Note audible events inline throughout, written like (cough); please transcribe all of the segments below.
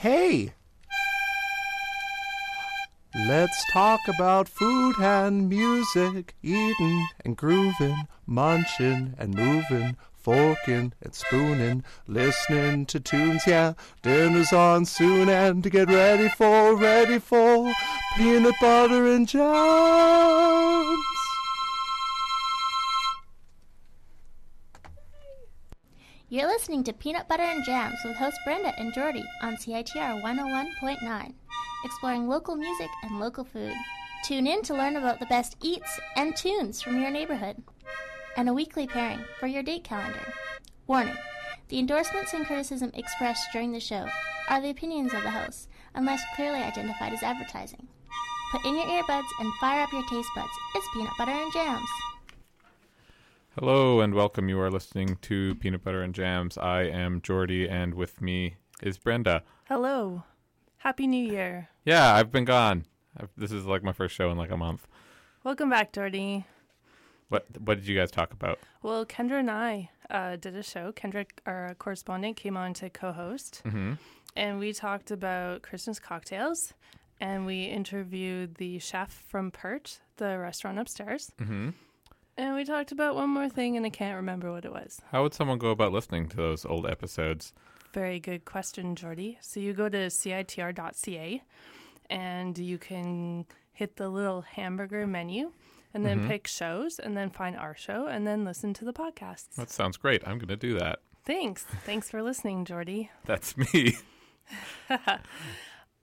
Hey! Let's talk about food and music, eating and grooving, munching and moving, forking and spooning, listening to tunes, yeah. Dinner's on soon and to get ready for, ready for peanut butter and jams. You're listening to Peanut Butter and Jams with hosts Brenda and Jordie on CITR 101.9, exploring local music and local food. Tune in to learn about the best eats and tunes from your neighborhood, and a weekly pairing for your date calendar. Warning the endorsements and criticism expressed during the show are the opinions of the hosts, unless clearly identified as advertising. Put in your earbuds and fire up your taste buds. It's Peanut Butter and Jams. Hello and welcome. You are listening to Peanut Butter and Jams. I am Jordie, and with me is Brenda. Hello. Happy New Year. Yeah, I've been gone. I've, this is like my first show in like a month. Welcome back, Jordie. What What did you guys talk about? Well, Kendra and I uh, did a show. Kendra, our correspondent, came on to co host, Mm-hmm. and we talked about Christmas cocktails. And we interviewed the chef from Perch, the restaurant upstairs. Mm-hmm. And we talked about one more thing, and I can't remember what it was. How would someone go about listening to those old episodes? Very good question, Jordie. So you go to citr.ca and you can hit the little hamburger menu and then Mhm. pick shows and then find our show and then listen to the podcasts. That sounds great. I'm going to do that. Thanks. Thanks for listening, Jordie. That's me. (laughs)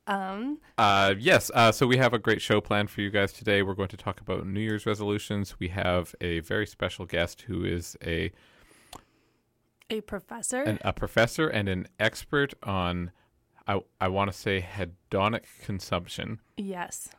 Um, Uh, yes, uh, so we have a great show planned for you guys today. We're going to talk about New Year's resolutions. We have a very special guest who is a a professor. an, a professor and an expert on, I, I want to say, hedonic consumption, yes.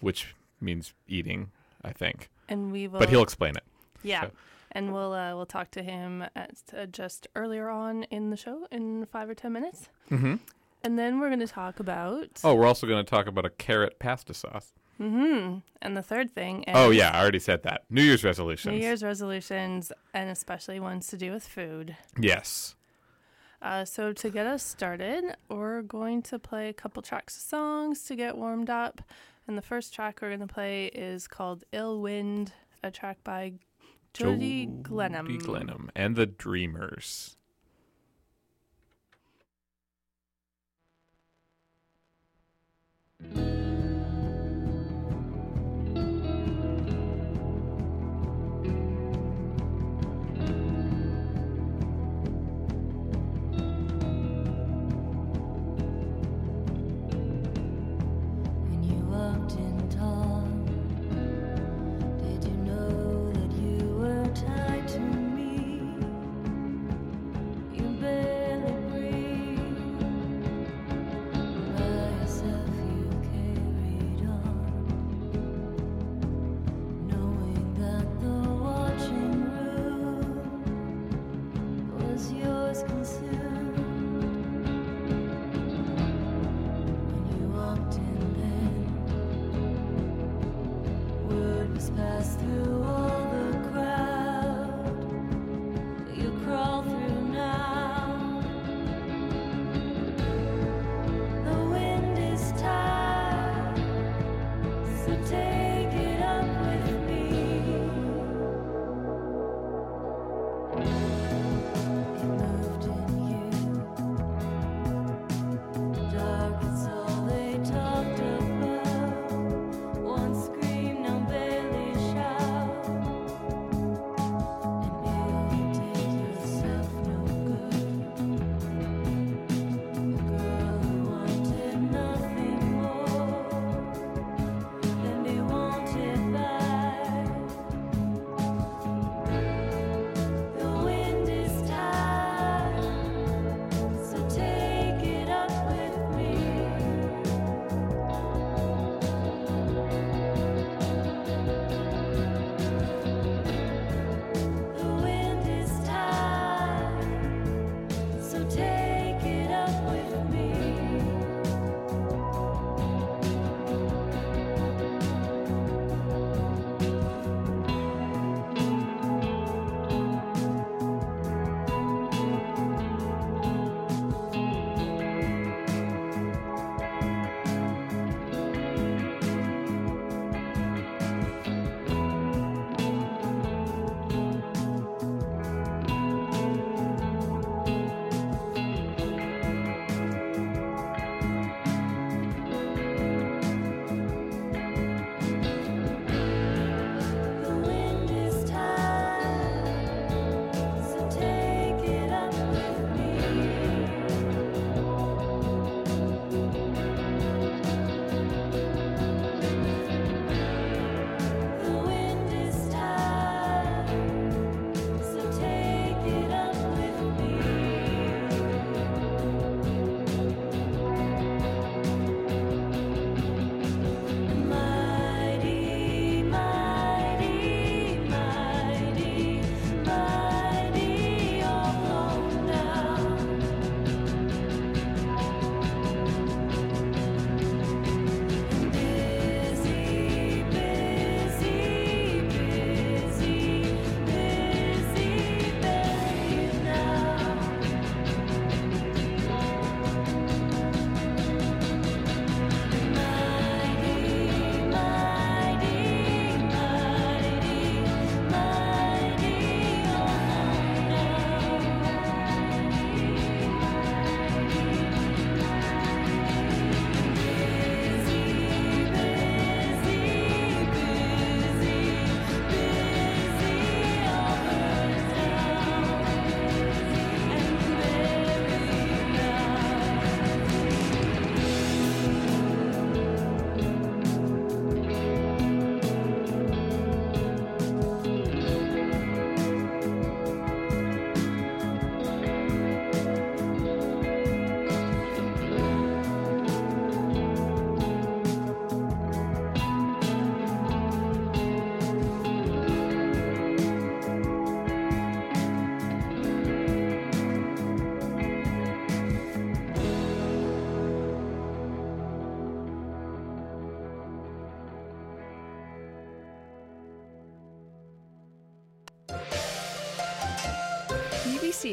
which means eating, I think. And we will But he'll explain it. Yeah. so- And we'll uh, we'll talk to him at, uh, just earlier on in the show in 5 or 10 minutes. Mm-hmm. And then we're going to talk about Oh, we're also going to talk about a carrot pasta sauce. Mm-hmm. And the third thing is Oh, yeah, I already said that. New Year's resolutions. New Year's resolutions, and especially ones to do with food. Yes. Uh, so to get us started, we're going to play a couple tracks of songs to get warmed up. And the first track we're going to play is called "Ill Wind," a track by Jody Glenham. Glenham and the Dreamers. When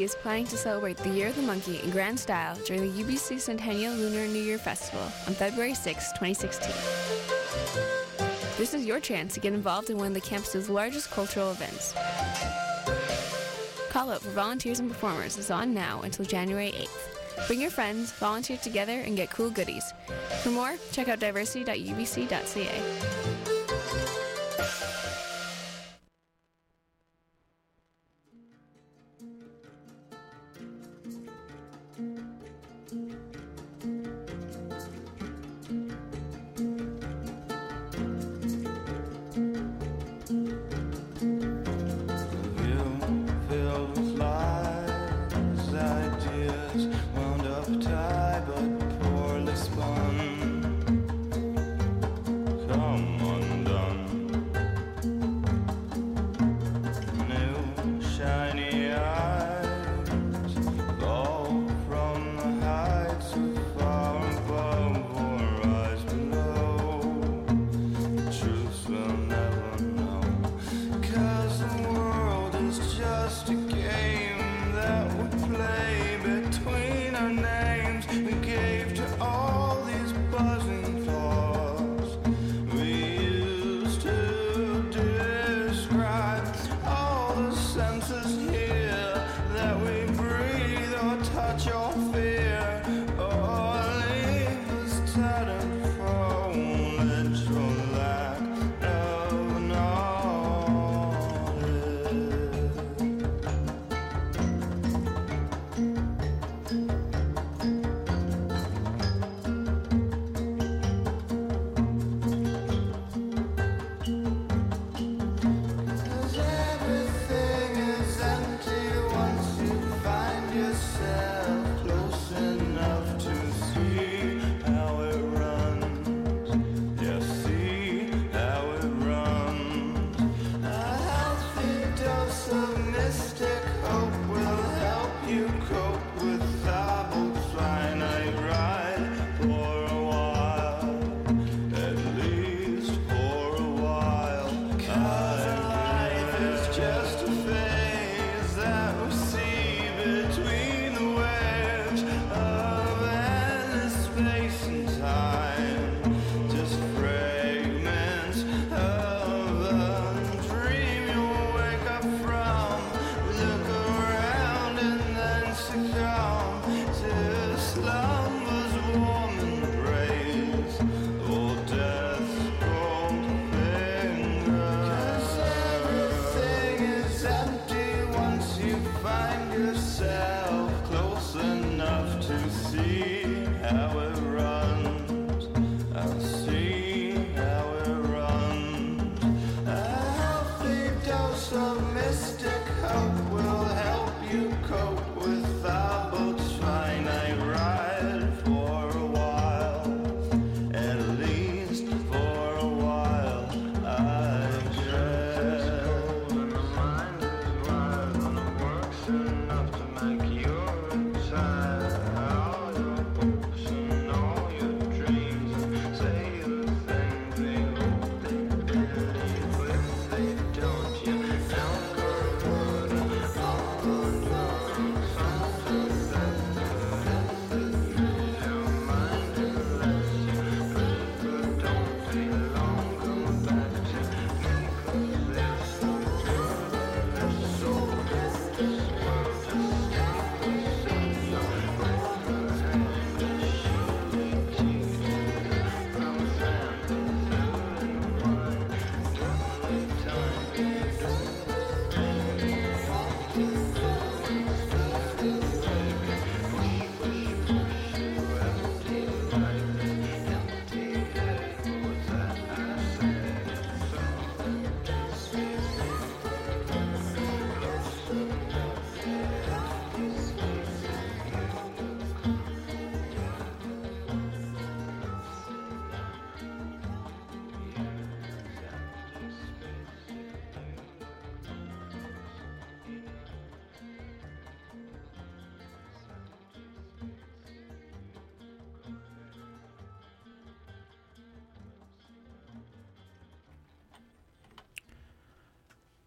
Is planning to celebrate the Year of the Monkey in grand style during the UBC Centennial Lunar New Year Festival on February 6, 2016. This is your chance to get involved in one of the campus's largest cultural events. Call out for volunteers and performers is on now until January 8th. Bring your friends, volunteer together, and get cool goodies. For more, check out diversity.ubc.ca.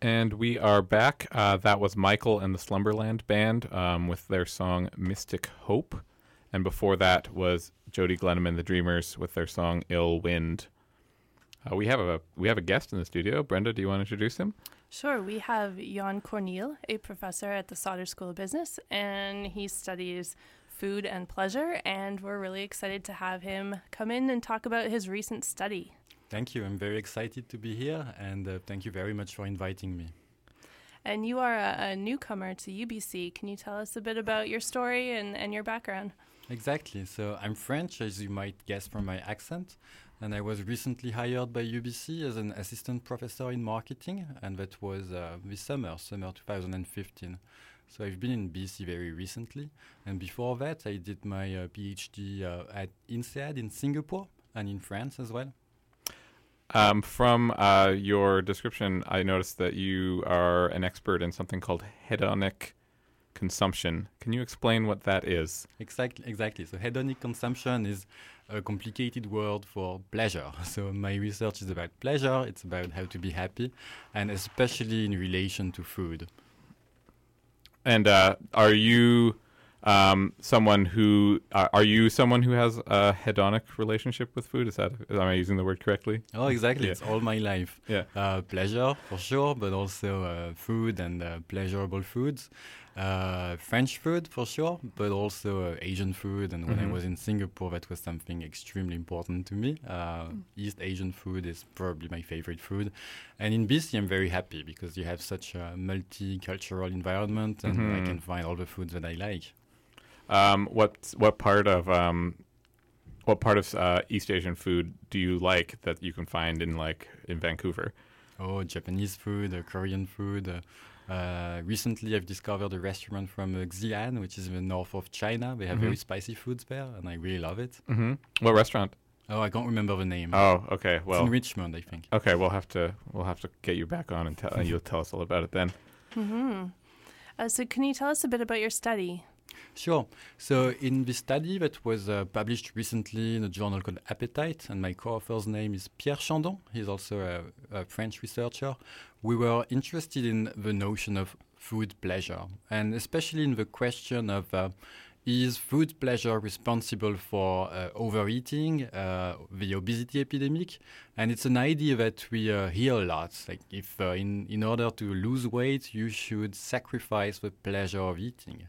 And we are back. Uh, that was Michael and the Slumberland Band um, with their song Mystic Hope. And before that was Jody Glenham and the Dreamers with their song Ill Wind. Uh, we have a we have a guest in the studio. Brenda, do you want to introduce him? Sure, we have Yann Cornil, a professor at the Sauder School of Business, and he studies food and pleasure. And we're really excited to have him come in and talk about his recent study. Thank you. I'm very excited to be here, and uh, thank you very much for inviting me. And you are a, a newcomer to UBC. Can you tell us a bit about your story and, and your background? Exactly. So I'm French, as you might guess from my accent, and I was recently hired by UBC as an assistant professor in marketing, and that was uh, this summer, summer 2015. So I've been in BC very recently, and before that, I did my uh, PhD uh, at INSEAD in Singapore and in France as well. Um, from uh, your description, I noticed that you are an expert in something called hedonic consumption. Can you explain what that is? Exactly, exactly. So hedonic consumption is a complicated word for pleasure. (laughs) So my research is about pleasure. It's about how to be happy, and especially in relation to food. And uh, are you um, someone who uh, are you someone who has a hedonic relationship with food? Is that am I using the word correctly? Oh, exactly. Yeah. It's all my life. Yeah. Uh, pleasure for sure, but also uh, food and uh, pleasurable foods. Uh, French food for sure, but also uh, Asian food. And when I Mhm. was in Singapore, that was something extremely important to me. Uh, East Asian food is probably my favorite food. And in BC, I'm very happy because you have such a multicultural environment, and I Mhm. can find all the foods that I like. Um, what what part of um, what part of uh, East Asian food do you like that you can find in like in Vancouver? Oh, Japanese food, uh, Korean food. Uh, uh, recently, I've discovered a restaurant from uh, Xi'an, which is in the north of China. They have very Mhm. spicy foods there, and I really love it. Mm-hmm. What restaurant? Oh, I can't remember the name. Oh, okay. it's Well, in Richmond, I think. okay. We'll have to we'll have to get you back on and tell you'll tell us all about it then. hmm Uh, so, can you tell us a bit about your study? Sure. So, in this study that was uh, published recently in a journal called Appetite, and my co-author's name is Pierre Chandon. He's also a, a French researcher. We were interested in the notion of food pleasure, and especially in the question of uh, is food pleasure responsible for uh, overeating, uh, the obesity epidemic? And it's an idea that we uh, hear a lot. Like, if uh, in, in order to lose weight, you should sacrifice the pleasure of eating.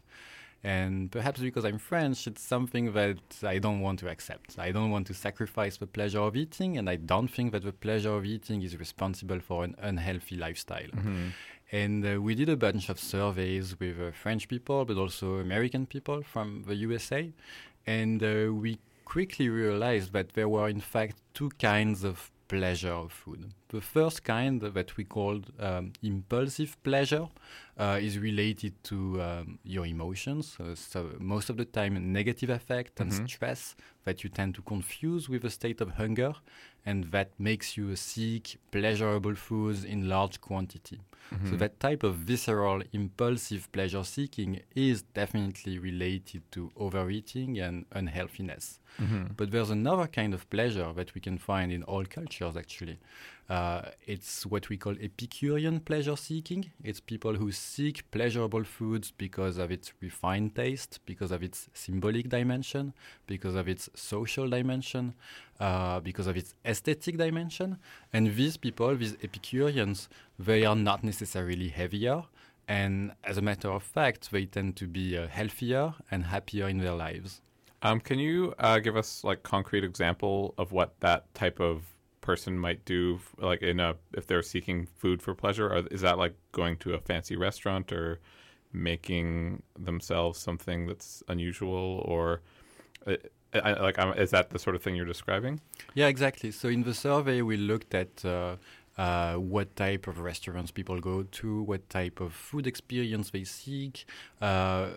And perhaps because I'm French, it's something that I don't want to accept. I don't want to sacrifice the pleasure of eating, and I don't think that the pleasure of eating is responsible for an unhealthy lifestyle. Mm-hmm. And uh, we did a bunch of surveys with uh, French people, but also American people from the USA. And uh, we quickly realized that there were, in fact, two kinds of pleasure of food. The first kind that we called um, impulsive pleasure uh, is related to um, your emotions. Uh, so most of the time, negative affect and Mhm. stress that you tend to confuse with a state of hunger, and that makes you seek pleasurable foods in large quantity. Mm-hmm. So that type of visceral, impulsive pleasure seeking is definitely related to overeating and unhealthiness. Mm-hmm. But there's another kind of pleasure that we can find in all cultures, actually. Uh, it's what we call Epicurean pleasure seeking. It's people who seek pleasurable foods because of its refined taste, because of its symbolic dimension, because of its social dimension, uh, because of its aesthetic dimension. And these people, these Epicureans, they are not necessarily heavier. And as a matter of fact, they tend to be uh, healthier and happier in their lives. Um, can you uh, give us like concrete example of what that type of person might do, like in a if they're seeking food for pleasure? Or is that like going to a fancy restaurant or making themselves something that's unusual, or uh, I, like um, is that the sort of thing you're describing? Yeah, exactly. So in the survey, we looked at uh, uh, what type of restaurants people go to, what type of food experience they seek, uh,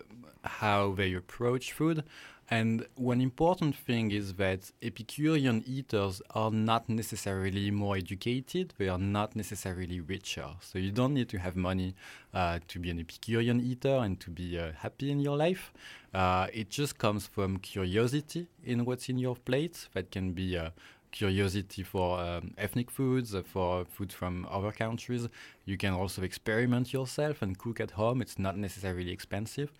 how they approach food. And one important thing is that Epicurean eaters are not necessarily more educated, they are not necessarily richer. So you don't need to have money uh, to be an Epicurean eater and to be uh, happy in your life. Uh, it just comes from curiosity in what's in your plate that can be uh, curiosity for um, ethnic foods, uh, for food from other countries. You can also experiment yourself and cook at home. It's not necessarily expensive,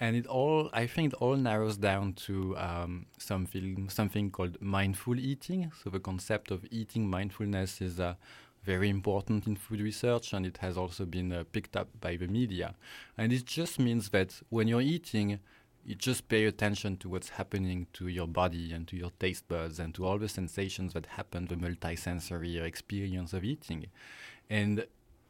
and it all I think it all narrows down to um, something something called mindful eating. So the concept of eating mindfulness is. Uh, very important in food research, and it has also been uh, picked up by the media. And it just means that when you're eating, you just pay attention to what's happening to your body and to your taste buds and to all the sensations that happen, the multisensory experience of eating. And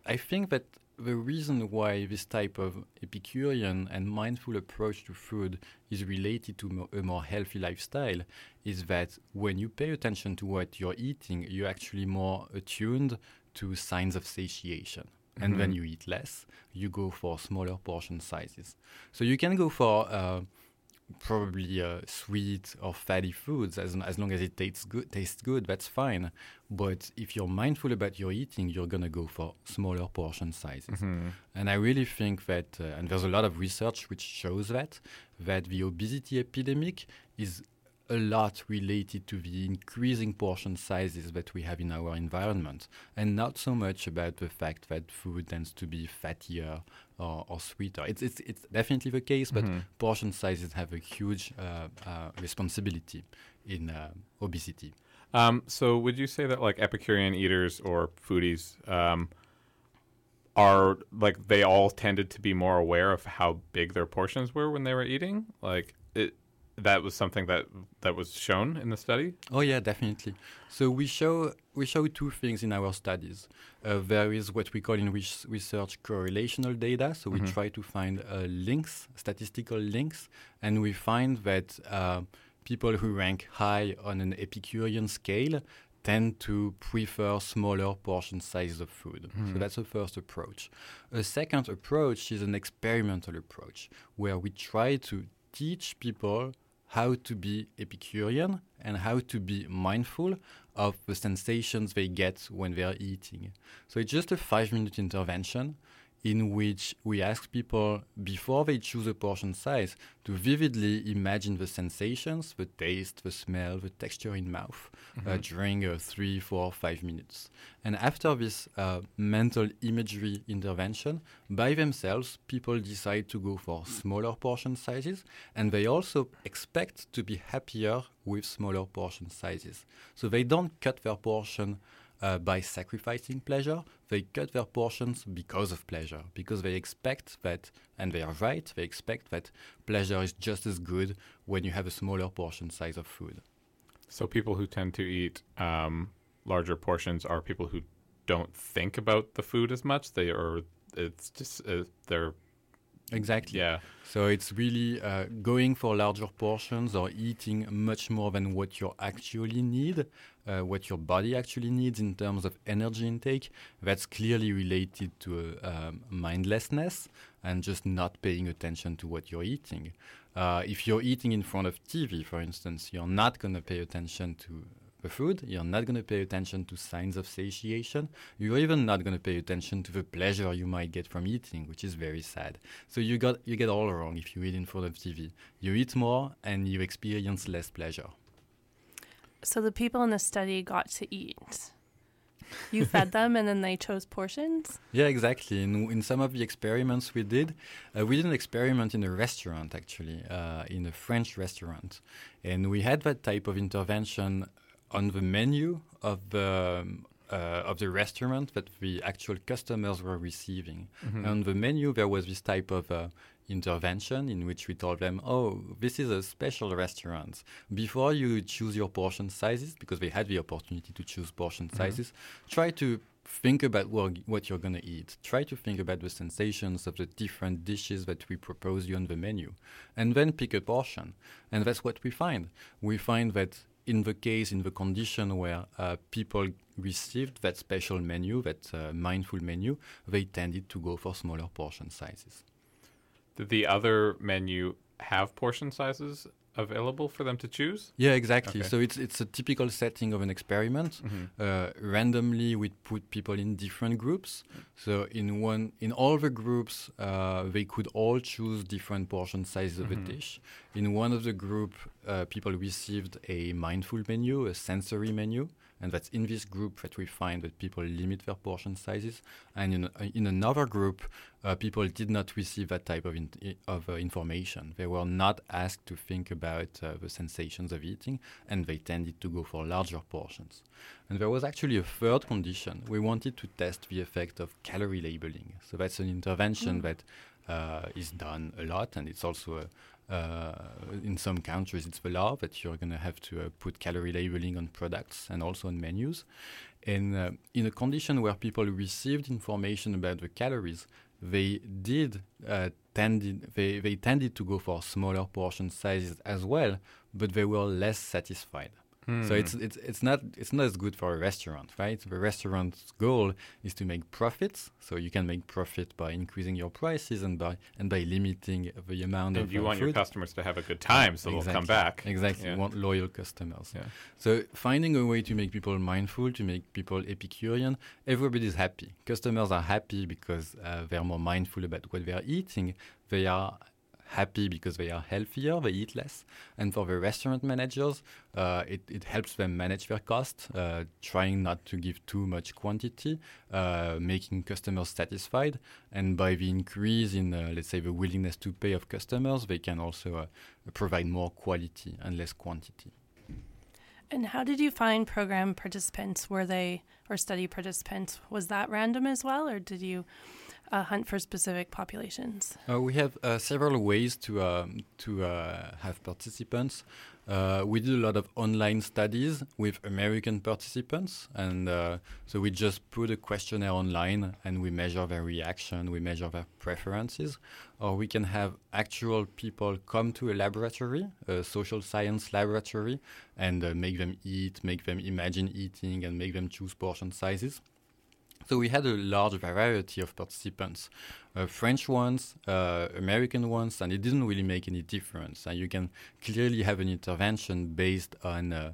I think that the reason why this type of Epicurean and mindful approach to food is related to mo- a more healthy lifestyle is that when you pay attention to what you're eating, you're actually more attuned to signs of satiation. And when you eat less, you go for smaller portion sizes. So you can go for uh, probably uh, sweet or fatty foods as, as long as it tastes good, tastes good, that's fine. But if you're mindful about your eating, you're going to go for smaller portion sizes. And I really think that, uh, and there's a lot of research which shows that, that the obesity epidemic is a lot related to the increasing portion sizes that we have in our environment, and not so much about the fact that food tends to be fattier or, or sweeter. It's, it's, it's definitely the case, but portion sizes have a huge uh, uh, responsibility in uh, obesity. Um, so would you say that like Epicurean eaters or foodies um, are like they all tended to be more aware of how big their portions were when they were eating? Like that was something that that was shown in the study. Oh yeah, definitely. So we show we show two things in our studies. Uh, there is what we call in res- research correlational data. So we try to find uh, links, statistical links, and we find that uh, people who rank high on an Epicurean scale tend to prefer smaller portion sizes of food. So that's the first approach. A second approach is an experimental approach where we try to teach people how to be Epicurean and how to be mindful of the sensations they get when they are eating. So it's just a five minute intervention in which we ask people before they choose a portion size to vividly imagine the sensations, the taste, the smell, the texture in mouth uh, during uh, three, four, five minutes. And after this uh, mental imagery intervention, by themselves, people decide to go for smaller portion sizes, and they also expect to be happier with smaller portion sizes. So they don't cut their portion uh, by sacrificing pleasure. They cut their portions because of pleasure, because they expect that, and they are right, they expect that pleasure is just as good when you have a smaller portion size of food. So people who tend to eat um, larger portions are people who don't think about the food as much. They are. It's just uh, they're Exactly. yeah. So it's really uh, going for larger portions or eating much more than what you actually need, uh, what your body actually needs in terms of energy intake. That's clearly related to uh, mindlessness and just not paying attention to what you're eating. Uh, if you're eating in front of TV, for instance, you're not going to pay attention to the food. You're not going to pay attention to signs of satiation. You're even not going to pay attention to the pleasure you might get from eating, which is very sad. So you got you get all wrong if you eat in front of TV. You eat more and you experience less pleasure. So the people in the study got to eat. You fed (laughs) them and then they chose portions? Yeah, exactly. In, in some of the experiments we did, uh, we did an experiment in a restaurant, actually, uh, in a French restaurant. And we had that type of intervention on the menu of the, um, uh, of the restaurant that the actual customers were receiving. On the menu, there was this type of uh, intervention in which we told them, oh, this is a special restaurant. Before you choose your portion sizes, because they had the opportunity to choose portion sizes, try to think about what, what you're going to eat. Try to think about the sensations of the different dishes that we propose you on the menu. And then pick a portion. And that's what we find. We find that in the case, in the condition where uh, people received that special menu, that uh, mindful menu, they tended to go for smaller portion sizes. Did the other menu have portion sizes available for them to choose? Yeah, exactly. Okay. So it's it's a typical setting of an experiment. Uh, randomly, we put people in different groups. So in one, in all the groups, uh, they could all choose different portion sizes of a dish. in one of the group, uh, people received a mindful menu, a sensory menu, and that's in this group that we find that people limit their portion sizes. And in, in another group, uh, people did not receive that type of, in, of uh, information. They were not asked to think about uh, the sensations of eating, and they tended to go for larger portions. And there was actually a third condition. We wanted to test the effect of calorie labeling. So that's an intervention that uh, is done a lot, and it's also a, uh, in some countries, it's the law that you're going to have to uh, put calorie labeling on products and also on menus. And uh, in a condition where people received information about the calories, they did uh, tended they, they tended to go for smaller portion sizes as well, but they were less satisfied. So it's it's it's not it's not as good for a restaurant, right? The restaurant's goal is to make profits, so you can make profit by increasing your prices and by and by limiting the amount And of you uh, want your customers to have a good time, so they'll come back. Exactly, Yeah. you want loyal customers. Yeah. So finding a way to make people mindful, to make people Epicurean, everybody's happy. Customers are happy because uh, they're more mindful about what they are eating. They are happy because they are healthier, they eat less. And for the restaurant managers, uh, it, it helps them manage their cost, uh, trying not to give too much quantity, uh, making customers satisfied. And by the increase in, uh, let's say, the willingness to pay of customers, they can also uh, provide more quality and less quantity. And how did you find program participants? Were they, or study participants, was that random as well, or did you uh, hunt for specific populations? Uh, we have uh, several ways to um, to uh, have participants. Uh, we did a lot of online studies with American participants, and uh, so we just put a questionnaire online and we measure their reaction, we measure their preferences. Or we can have actual people come to a laboratory, a social science laboratory, and make them eat, make them imagine eating, and make them choose portion sizes. So we had a large variety of participants, uh, French ones, uh, American ones, and it didn't really make any difference. And you can clearly have an intervention based on uh,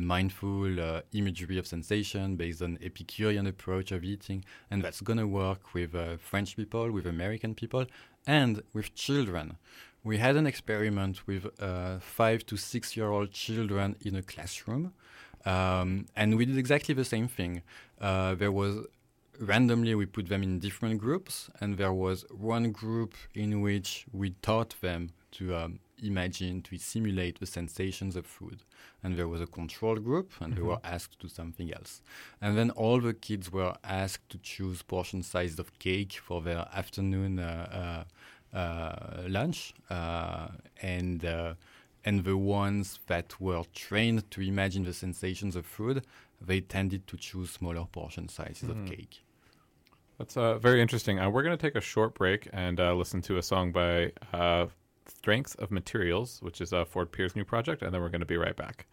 mindful uh, imagery of sensation, based on Epicurean approach of eating, and that's going to work with uh, French people, with American people, and with children. We had an experiment with uh, five to six year old children in a classroom, um, and we did exactly the same thing. Uh, there was randomly we put them in different groups and there was one group in which we taught them to um, imagine to simulate the sensations of food. And there was a control group and they were asked to do something else. And then all the kids were asked to choose portion size of cake for their afternoon uh, uh, uh, lunch uh, and uh, and the ones that were trained to imagine the sensations of food they tended to choose smaller portion sizes of cake That's uh, very interesting. Uh, we're going to take a short break and uh, listen to a song by uh, Strength of Materials, which is uh, Ford Pier's new project, and then we're going to be right back.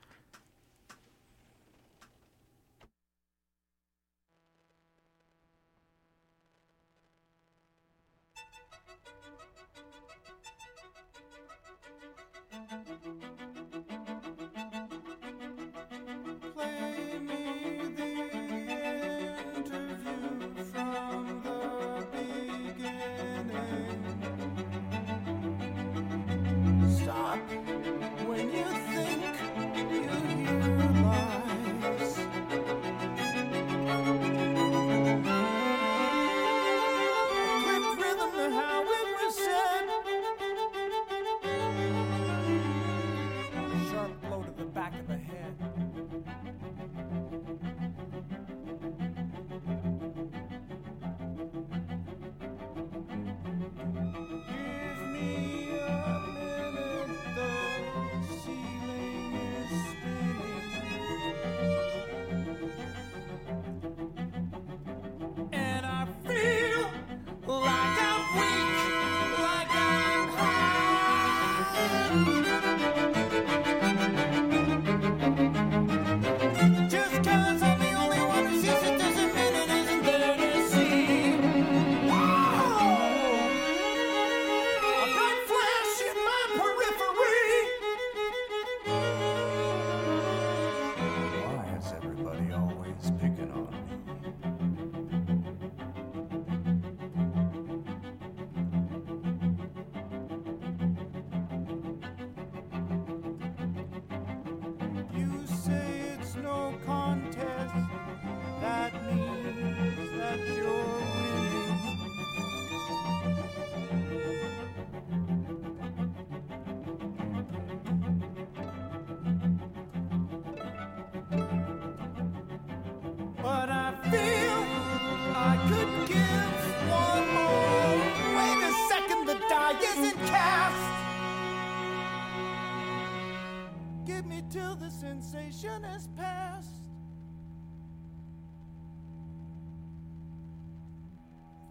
Passed.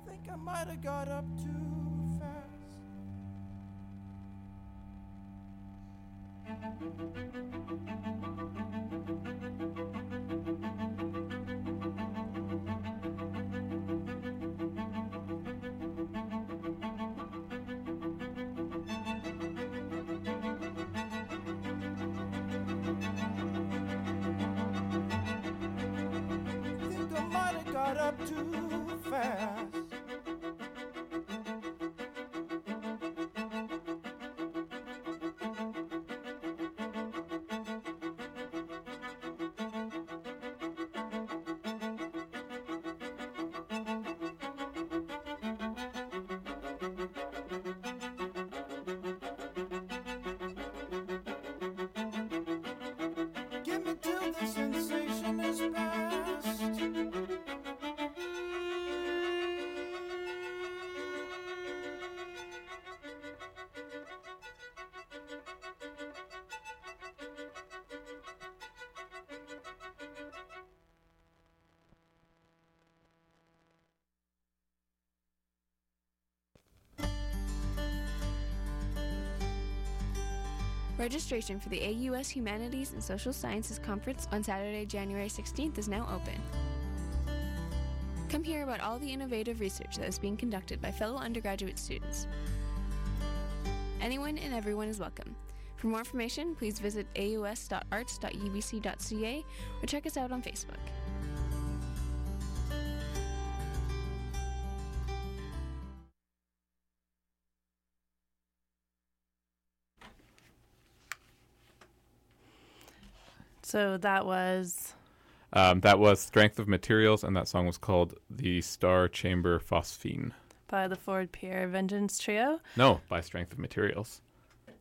Think I might have got up too Registration for the AUS Humanities and Social Sciences Conference on Saturday, January 16th is now open. Come hear about all the innovative research that is being conducted by fellow undergraduate students. Anyone and everyone is welcome. For more information, please visit aus.arts.ubc.ca or check us out on Facebook. So that was Um, that was Strength of Materials, and that song was called The Star Chamber Phosphine. by the Ford Pier Vengeance Trio. No, by Strength of Materials.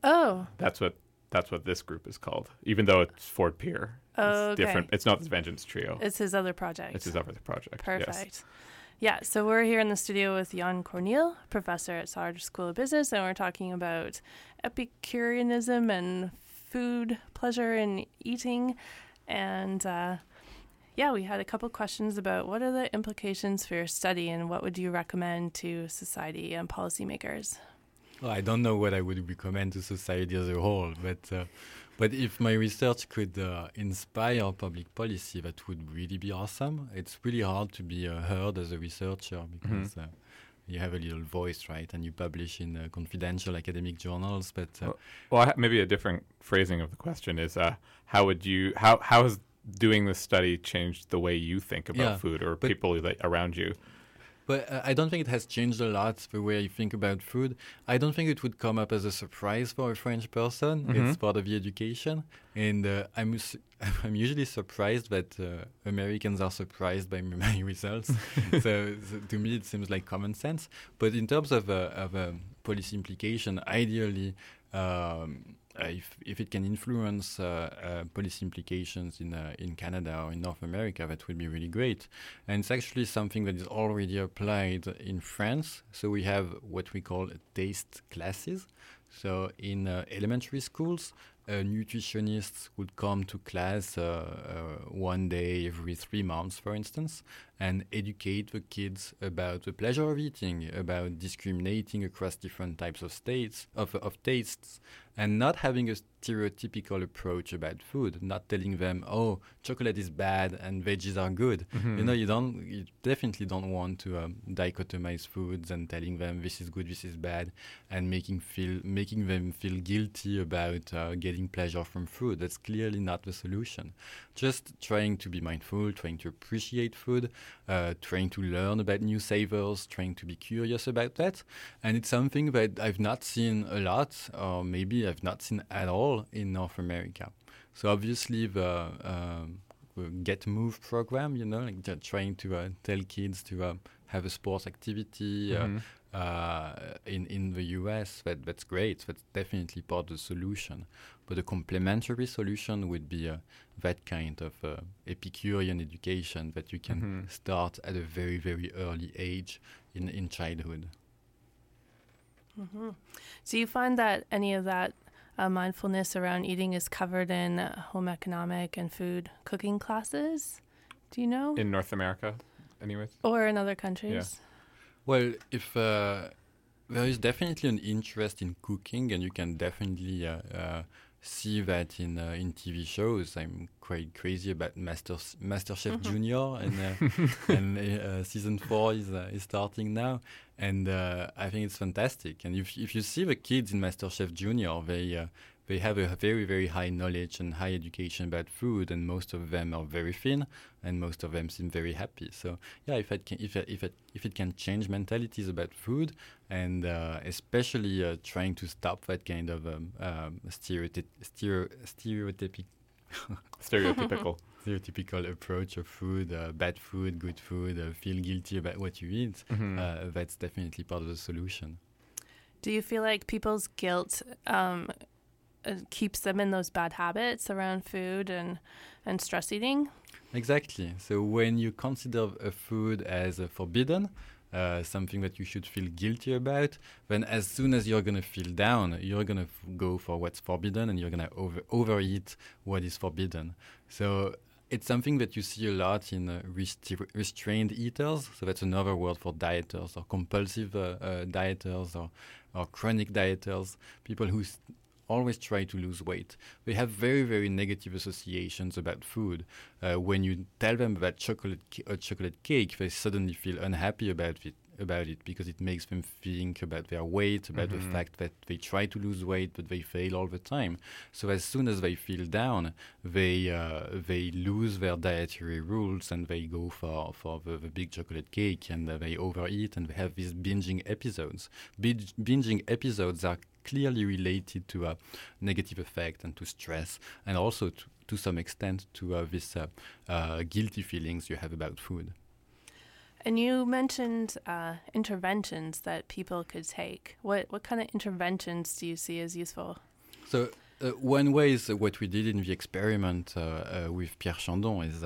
Oh, That's what that's what this group is called. Even though it's Ford Pier. Oh, it's okay. different. It's not the Vengeance Trio. it's his other project. It's his other project. Perfect. Yes. Yeah, so we're here in the studio with Yann Cornil, professor at Sauder School of Business, and we're talking about Epicureanism and food, pleasure, and eating. And uh, yeah, we had a couple questions about what are the implications for your study and what would you recommend to society and policymakers? Well, I don't know what I would recommend to society as a whole, but uh, but if my research could uh, inspire public policy, that would really be awesome. It's really hard to be uh, heard as a researcher because uh, you have a little voice, right? And you publish in uh, confidential academic journals, but uh. Well, I ha- maybe a different phrasing of the question is uh, how would you how how has doing this study changed the way you think about Yeah, food or people that around you? But uh, I don't think it has changed a lot the way I think about food. I don't think it would come up as a surprise for a French person. It's Mhm. part of the education, and uh, I'm us- (laughs) I'm usually surprised that uh, Americans are surprised by (laughs) my results. (laughs) so, so to me, it seems like common sense. But in terms of uh, of um, policy implication, ideally. Um, if if it can influence uh, uh, policy implications in uh, in Canada or in North America, that would be really great. And it's actually something that is already applied in France. So we have what we call taste classes. So in uh, elementary schools, a nutritionist would come to class uh, uh, one day every three months, for instance, and educate the kids about the pleasure of eating, about discriminating across different types of states of, of tastes, and not having a stereotypical approach about food, not telling them, "Oh, chocolate is bad and veggies are good." You know, you don't, you definitely don't want to um, dichotomize foods and telling them this is good, this is bad, and making feel making them feel guilty about uh, getting pleasure from food. That's clearly not the solution. Just trying to be mindful, trying to appreciate food, uh, trying to learn about new savers, trying to be curious about that, and it's something that I've not seen a lot, or maybe I've not seen at all in North America. So obviously the um, Let's Move program, you know, like trying to uh, tell kids to uh, have a sports activity Mhm. uh, uh, in in the US. That that's great. That's definitely part of the solution. But a complementary solution would be uh, that kind of uh, Epicurean education that you can Mhm. start at a very very early age in in childhood. hmm Do you find that any of that uh, mindfulness around eating is covered in uh, home economic and food cooking classes. Do you know? In North America, anyways. or in other countries? Well, if uh, there is definitely an interest in cooking, and you can definitely uh, uh, see that in uh, in TV shows. I'm quite crazy about Master MasterChef Junior, and uh, (laughs) and uh, season four is uh, is starting now, and uh, I think it's fantastic. And if if you see the kids in MasterChef Junior, they uh, they have a very very high knowledge and high education about food, and most of them are very thin, and most of them seem very happy. So yeah, if it can if it, if it if it can change mentalities about food, and uh, especially uh, trying to stop that kind of um, um, stereotyp stereo stereotypic (laughs) Stereotypical. (laughs) stereotypical approach of food, uh, bad food, good food, uh, feel guilty about what you eat. Mhm. Uh, that's definitely part of the solution. Do you feel like people's guilt um, keeps them in those bad habits around food and, and stress eating? Exactly. So when you consider a food as uh, forbidden, uh, something that you should feel guilty about, then as soon as you're gonna feel down, you're gonna f- go for what's forbidden, and you're gonna over overeat what is forbidden. So it's something that you see a lot in uh, restra- restrained eaters. So that's another word for dieters or compulsive uh, uh, dieters or, or chronic dieters, people who s- always try to lose weight. They have very, very negative associations about food. Uh, when you tell them about chocolate, a chocolate cake, they suddenly feel unhappy about it. About it because it makes them think about their weight, about the Mhm. fact that they try to lose weight but they fail all the time. So as soon as they feel down, they uh, they lose their dietary rules and they go for for the, the big chocolate cake and uh, they overeat and they have these binging episodes. Binging episodes are clearly related to a negative effect and to stress and also to, to some extent to uh, this uh, uh, guilty feelings you have about food. And you mentioned uh, interventions that people could take. What what kind of interventions do you see as useful? So uh, one way is uh, what we did in the experiment uh, uh, with Pierre Chandon is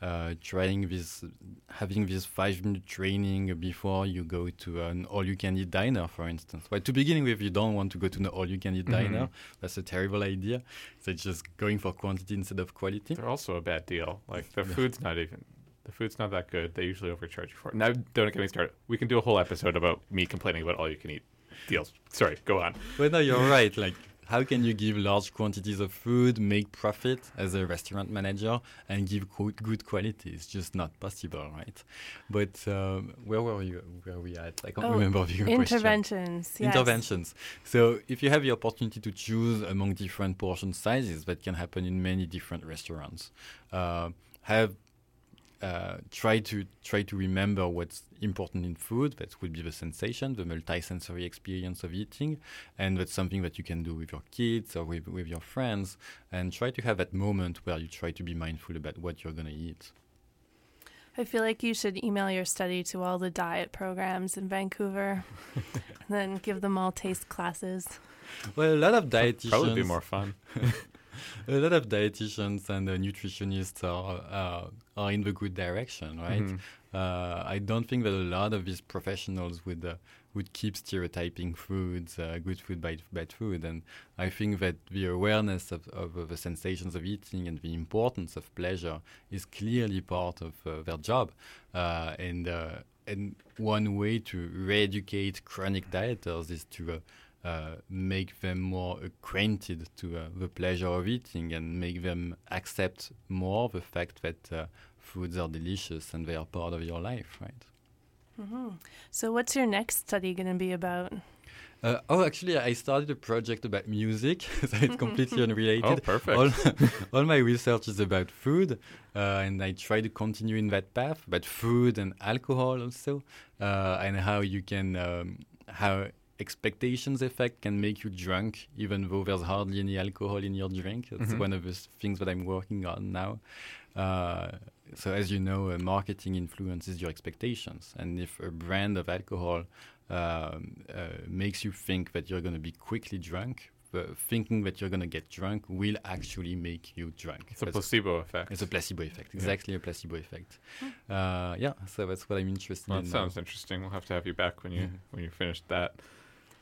uh, trying this, having this five-minute training before you go to an all-you-can-eat diner, for instance. Well, to begin with, you don't want to go to an all-you-can-eat Mhm. diner. That's a terrible idea. So just going for quantity instead of quality. They're also a bad deal. Like the food's not even the food's not that good. They usually overcharge you for it. Now don't get me started. We can do a whole episode about me complaining about all you can eat deals. Sorry, go on. Well, no, you're right. Like, how can you give large quantities of food, make profit as a restaurant manager, and give good, good quality? It's just not possible, right? But um, where were you? Where were we at? I can't Oh, remember your. Interventions. Yes. Interventions. So, if you have the opportunity to choose among different portion sizes, that can happen in many different restaurants. Uh, have uh, try to try to remember what's important in food. That would be the sensation, the multisensory experience of eating, and that's something that you can do with your kids or with, with your friends. And try to have that moment where you try to be mindful about what you're gonna eat. I feel like you should email your study to all the diet programs in Vancouver, and (laughs) then give them all taste classes. Well, a lot of dietitians Probably be more fun. (laughs) (laughs) a lot of dietitians and uh, nutritionists are uh, are in the good direction, right? Mhm. Uh, I don't think that a lot of these professionals would uh, would keep stereotyping foods, uh, good food, bad, bad food, and I think that the awareness of, of uh, the sensations of eating and the importance of pleasure is clearly part of uh, their job, uh, and uh, and one way to re-educate chronic dieters is to uh, make them more acquainted to uh, the pleasure of eating and make them accept more the fact that uh, foods are delicious and they are part of your life, right? hmm So, what's your next study going to be about? Uh, oh, actually, I started a project about music, (laughs) so it's completely (laughs) unrelated. Oh, perfect. All, (laughs) all my research is about food, uh, and I try to continue in that path, but food and alcohol also, uh, and how you can, um, how expectations effect can make you drunk, even though there's hardly any alcohol in your drink. That's Mhm. one of the things that I'm working on now. Uh, so, as you know, uh, marketing influences your expectations, and if a brand of alcohol um, uh, makes you think that you're going to be quickly drunk, thinking that you're going to get drunk will actually make you drunk. It's a That's- placebo effect. it's a placebo effect, Yeah. exactly a placebo effect. Uh, yeah, so that's what I'm interested Well, in. that now. sounds interesting. We'll have to have you back when you Mhm. when you finish that.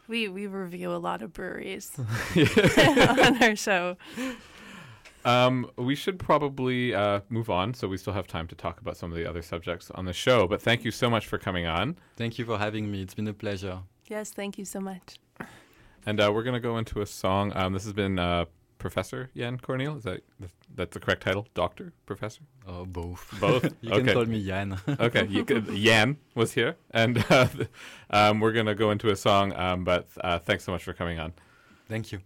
We we review a lot of breweries (laughs) (laughs) on our show. Um, we should probably uh, move on, so we still have time to talk about some of the other subjects on the show. But thank you so much for coming on, Thank you for having me. It's been a pleasure. Yes, thank you so much. and uh, we're gonna go into a song. Um, this has been uh, Professor Yann Cornil. Is that that's the correct title? Doctor, Professor, Oh, both. both. (laughs) you okay. can call me Yann. (laughs) okay, you could, Yann was here, and uh, (laughs) um, we're gonna go into a song. Um, but uh, thanks so much for coming on. Thank you.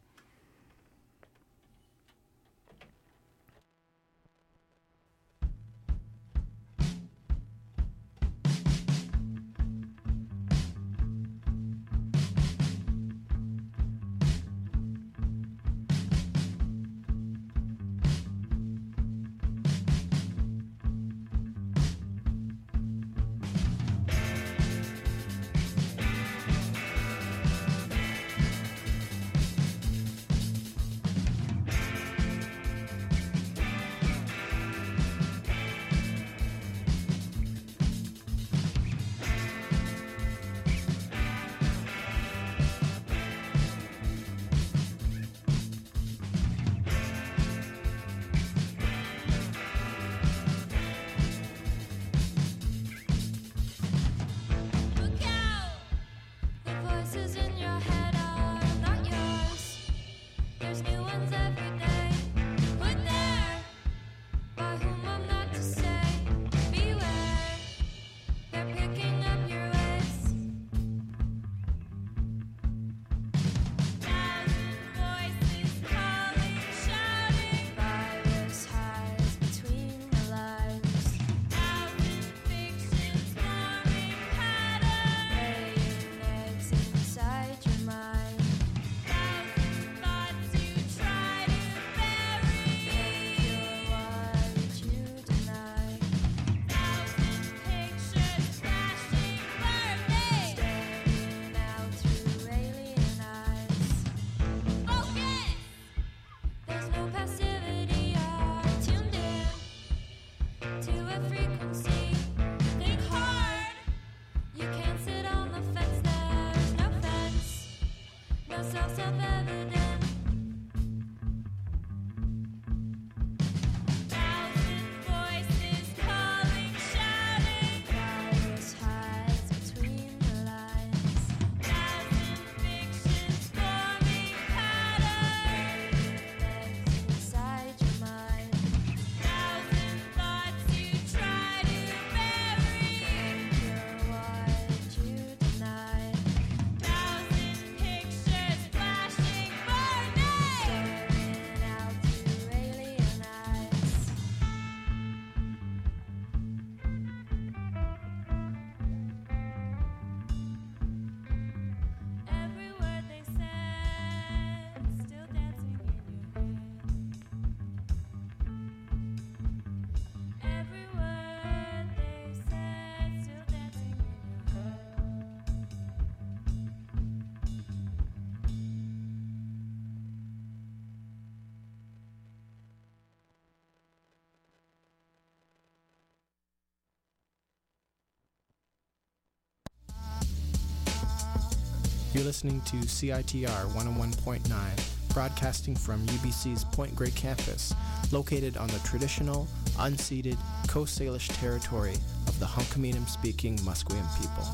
You're listening to CITR 101.9, broadcasting from UBC's Point Grey campus, located on the traditional, unceded Coast Salish territory of the Hunkaminam speaking Musqueam people.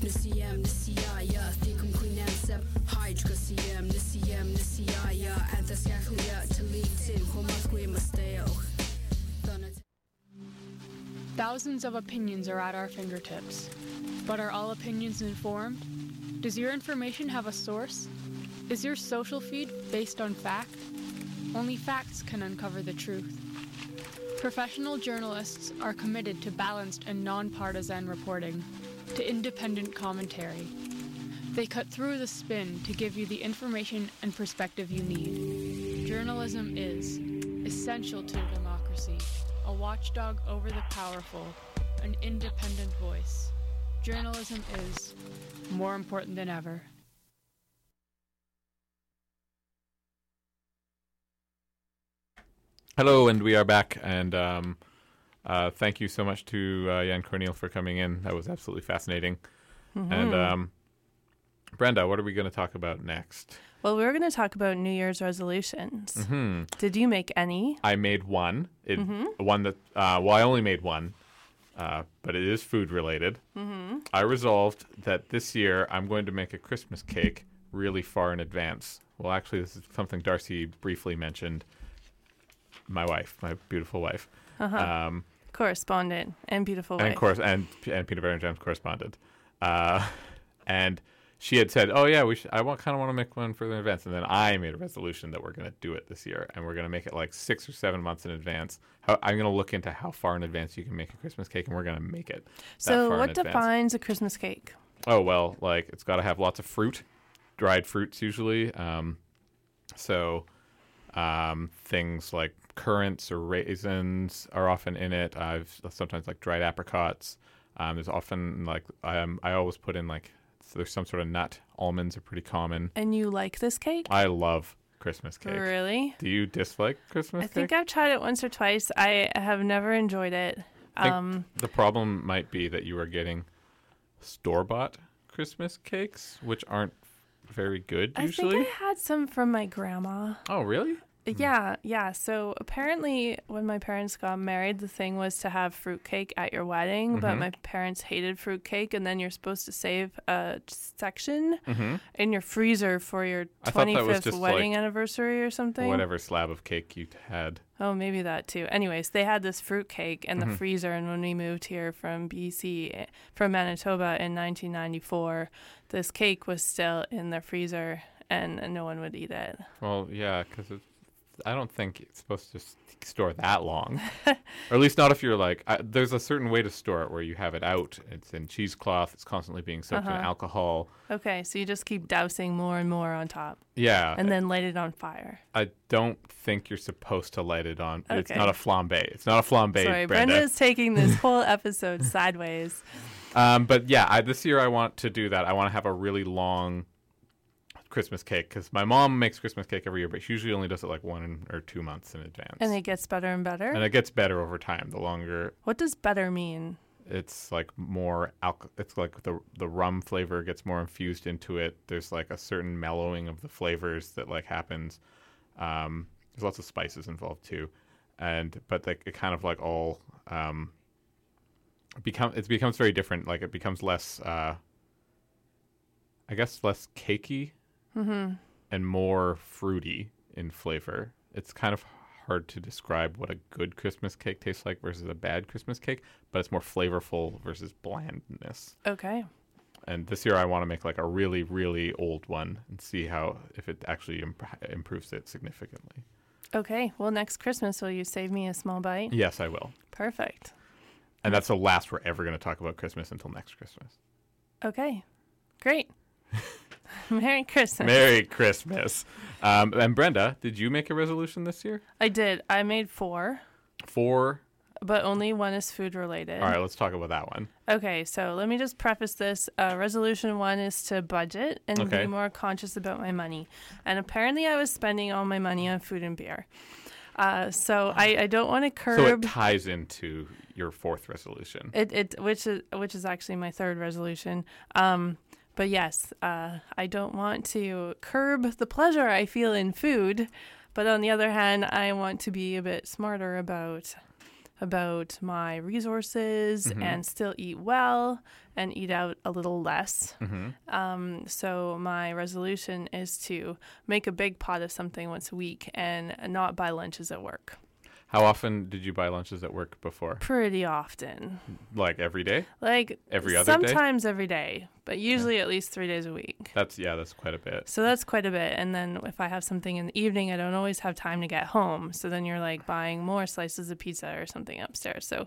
Nisiyam, nisiyaya, thikum kuinem sep, hydra siyam, nisiyam, nisiyaya, anthasyakuya, talitin, homasque masteo. Thousands of opinions are at our fingertips. But are all opinions informed? Does your information have a source? Is your social feed based on fact? Only facts can uncover the truth. Professional journalists are committed to balanced and nonpartisan reporting, to independent commentary. They cut through the spin to give you the information and perspective you need. Journalism is essential to democracy, a watchdog over the powerful, an independent voice. Journalism is more important than ever. Hello, and we are back. And um, uh, thank you so much to uh, Yann Cornil for coming in. That was absolutely fascinating. And Mhm. um, Brenda, what are we going to talk about next? Well, we're going to talk about New Year's resolutions. Hmm. Did you make any? I made one. It, Mhm. One that, uh, well, I only made one, uh, but it is food related. Mhm. I resolved that this year I'm going to make a Christmas cake really far in advance. Well, actually, this is something Darcy briefly mentioned. My wife, my beautiful wife. Uh-huh. Um, Correspondent and beautiful and wife. course and and Peanut Butter and Jams correspondent, uh, (laughs) and she had said, "Oh yeah, we should, I want kind of want to make one for the advance." And then I made a resolution that we're going to do it this year, and we're going to make it like six or seven months in advance. How, I'm going to look into how far in advance you can make a Christmas cake, and we're going to make it. that So, far what defines a Christmas cake? Oh well, like it's got to have lots of fruit, dried fruits usually. Um, so um, things like currants or raisins are often in it. I've sometimes like dried apricots. Um, there's often like um, I always put in like there's some sort of nut. Almonds are pretty common. And you like this cake? I love Christmas cake. Really? Do you dislike Christmas I cake? think I've tried it once or twice. I have never enjoyed it. I Um, the problem might be that you are getting store bought Christmas cakes, which aren't very good I usually. think I had some from my grandma. Oh, really? Yeah, yeah. So apparently, when my parents got married, the thing was to have fruitcake at your wedding, but Mhm. my parents hated fruitcake, and then you're supposed to save a section Mhm. in your freezer for your I thought that was 25th wedding like, anniversary or something. Whatever slab of cake you had. Oh, maybe that too. Anyways, they had this fruitcake in the Mhm. freezer, and when we moved here from BC, eh, from Manitoba in 1994, this cake was still in the freezer, and no one would eat it. Well, yeah, because I don't think it's supposed to store that long, or at least not if you're like. I, there's a certain way to store it where you have it out. It's in cheesecloth. It's constantly being soaked in Uh-huh. alcohol. Okay, so you just keep dousing more and more on top. Yeah, And then light it on fire. I don't think you're supposed to light it on. It's not a flambe. It's not a flambe. Sorry, Brenda. Brenda's taking this (laughs) whole episode sideways. Um, but yeah, I, this year I want to do that. I want to have a really long Christmas cake because my mom makes Christmas cake every year, but she usually only does it like one or two months in advance. And it gets better and better. and it gets better over time. The longer what does better mean? it's like more alcohol. It's like the the rum flavor gets more infused into it. There's like a certain mellowing of the flavors that like happens. Um, there's lots of spices involved too, and but like it kind of like all um, become it becomes very different. Like it becomes less, uh, I guess, less cakey Mm-hmm. and more fruity in flavor. It's kind of hard to describe what a good Christmas cake tastes like versus a bad Christmas cake, but it's more flavorful versus blandness. Okay. And this year I want to make like a really, really old one and see how if it actually imp- improves it significantly. Okay. Well, next Christmas, will you save me a small bite? Yes, I will. Perfect. And that's the last we're ever going to talk about Christmas until next Christmas. Okay. Great. (laughs) Merry Christmas. Merry Christmas. Um, and Brenda, did you make a resolution this year? I did. I made four, Four. but only one is food related. all right, let's talk about that one. Okay, so let me just preface this. Uh, resolution one is to budget and Okay. be more conscious about my money. And apparently, I was spending all my money on food and beer. Uh, so I, I don't want to curb. So it ties into your fourth resolution. It, it which is which is actually my third resolution. Um, but yes, uh, I don't want to curb the pleasure I feel in food, but on the other hand, I want to be a bit smarter about about my resources Mhm. and still eat well and eat out a little less. Mhm. Um, so my resolution is to make a big pot of something once a week and not buy lunches at work. How often did you buy lunches at work before? Pretty often. Like every day? Like Every other day? sometimes every day, but usually at least three days a week. That's yeah, that's quite a bit. So that's quite a bit. And then if I have something in the evening, I don't always have time to get home. So then you're like buying more slices of pizza or something upstairs. So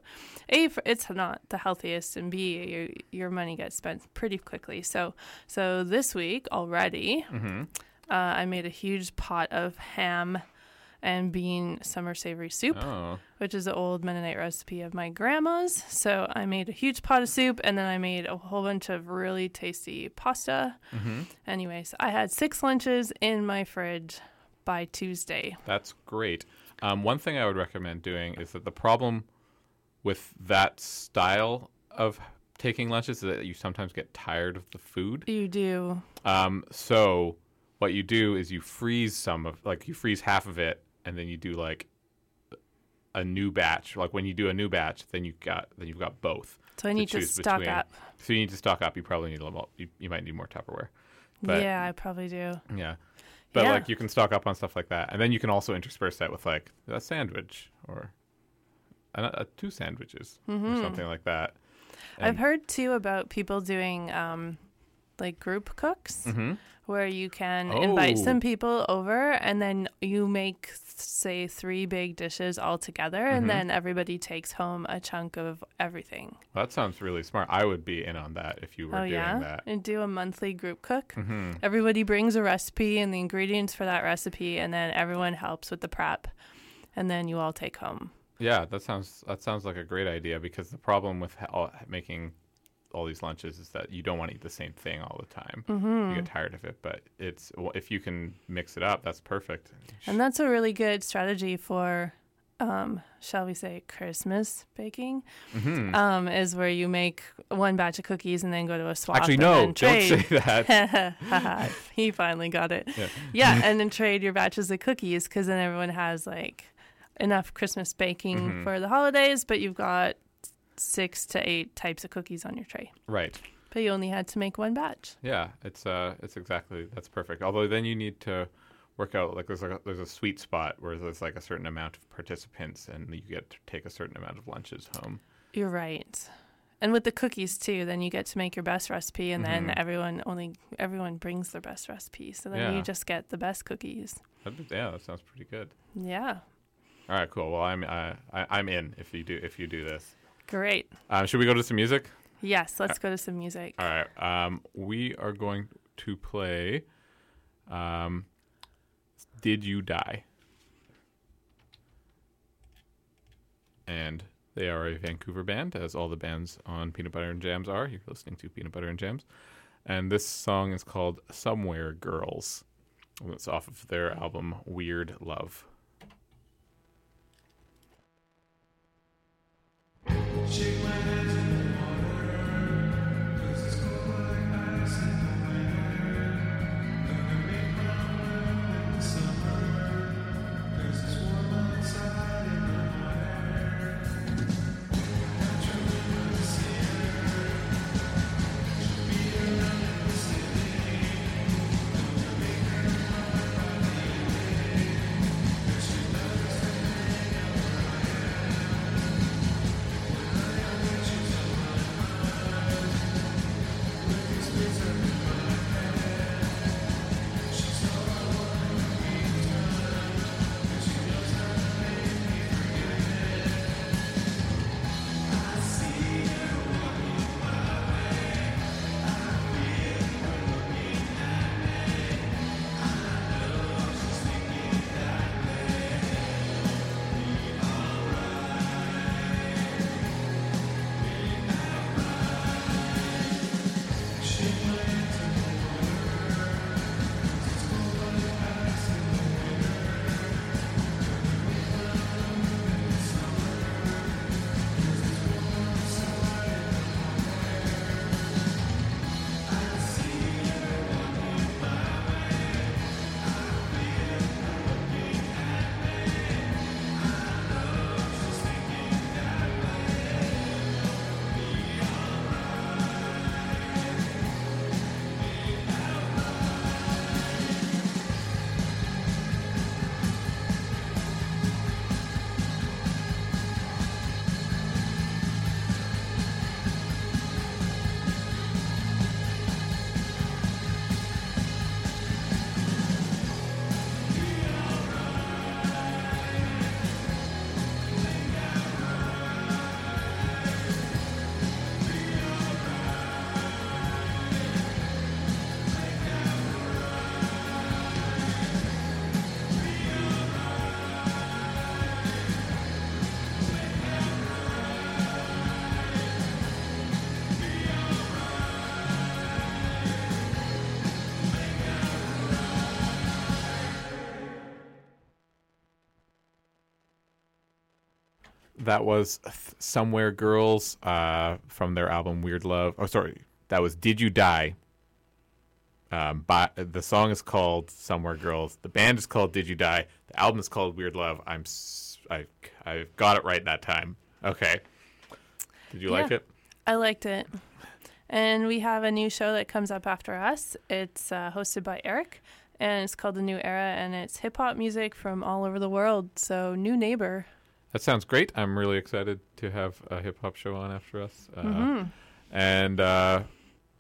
A, it's not the healthiest, and B, your your money gets spent pretty quickly. So so this week already, Mm-hmm. uh, I made a huge pot of ham and bean summer savory soup Oh. which is an old Mennonite recipe of my grandma's. So I made a huge pot of soup and then I made a whole bunch of really tasty pasta. Mm-hmm. Anyways, I had six lunches in my fridge by Tuesday. That's great. Um, one thing I would recommend doing is that the problem with that style of taking lunches is that you sometimes get tired of the food. You do. Um, so what you do is you freeze some of like you freeze half of it, and then you do like a new batch. Like when you do a new batch, then you got then you've got both. So I need to choose stock between. up. So you need to stock up. You probably need a little. You, you might need more Tupperware. But yeah, I probably do. yeah. But Yeah. like you can stock up on stuff like that, and then you can also intersperse that with like a sandwich or a, a, two sandwiches or something like that. Mm-hmm. I've heard too about people doing um, like group cooks Mhm. where you can invite Oh. some people over and then you make, say, three big dishes all together and Mhm. then everybody takes home a chunk of everything. Well, that sounds really smart. I would be in on that if you were oh, doing yeah? that. And do a monthly group cook. hmm Everybody brings a recipe and the ingredients for that recipe, and then everyone helps with the prep. And then you all take home. Yeah, that sounds that sounds like a great idea because the problem with ha- making all these lunches is that you don't want to eat the same thing all the time. Mm-hmm. You get tired of it, but it's if you can mix it up, that's perfect. And that's a really good strategy for, um, shall we say, Christmas baking. Mhm. Um, is where you make one batch of cookies and then go to a swap. Actually, no, don't say (laughs) that. (laughs) he finally got it. Yeah. Yeah, (laughs) and then trade your batches of cookies because then everyone has like enough Christmas baking Mhm. for the holidays, but you've got six to eight types of cookies on your tray. Right. But you only had to make one batch. Yeah, it's uh, it's exactly that's perfect. Although then you need to work out like there's like a, there's a sweet spot where there's like a certain amount of participants and you get to take a certain amount of lunches home. You're right. And with the cookies too, then you get to make your best recipe, and then Mhm. everyone only everyone brings their best recipe, so then Yeah. you just get the best cookies. That'd yeah, that sounds pretty good. Yeah, All right, cool. Well, I'm uh, I, I'm in if you do if you do this. Great. Um, should we go to some music? Yes, let's go to some music. All right. Um, we are going to play. Um, Did you die? And they are a Vancouver band, as all the bands on Peanut Butter and Jams are. You're listening to Peanut Butter and Jams, and this song is called "Somewhere Girls." It's off of their album Weird Love. Somewhere that was Somewhere Girls uh, from their album Weird Love. Oh, sorry, that was Did You Die? Um, by, the song is called Somewhere Girls. The band is called Did You Die? The album is called Weird Love. I'm I I got it right that time. Okay. Did you like it? I liked it. And we have a new show that comes up after us. It's uh, hosted by Eric, and it's called The New Era, and it's hip hop music from all over the world. So, new neighbor. That sounds great. I'm really excited to have a hip hop show on after us. Uh, Mhm. And uh,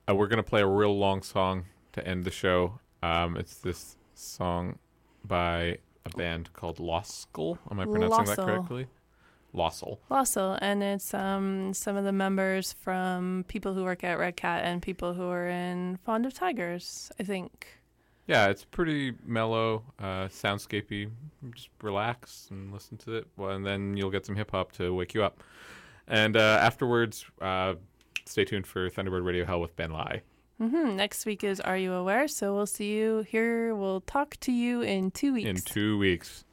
uh, we're going to play a real long song to end the show. Um, it's this song by a band called Lossel. Am I pronouncing that correctly? Lossel. Lossel, and it's um, some of the members from people who work at Red Cat and people who are in Fond of Tigers, I think. Yeah, it's pretty mellow, uh, soundscapey. Just relax and listen to it, well, and then you'll get some hip hop to wake you up. And uh, afterwards, uh, stay tuned for Thunderbird Radio Hell with Ben Lai. hmm Next week is Are You Aware? So we'll see you here. We'll talk to you in two weeks. in two weeks.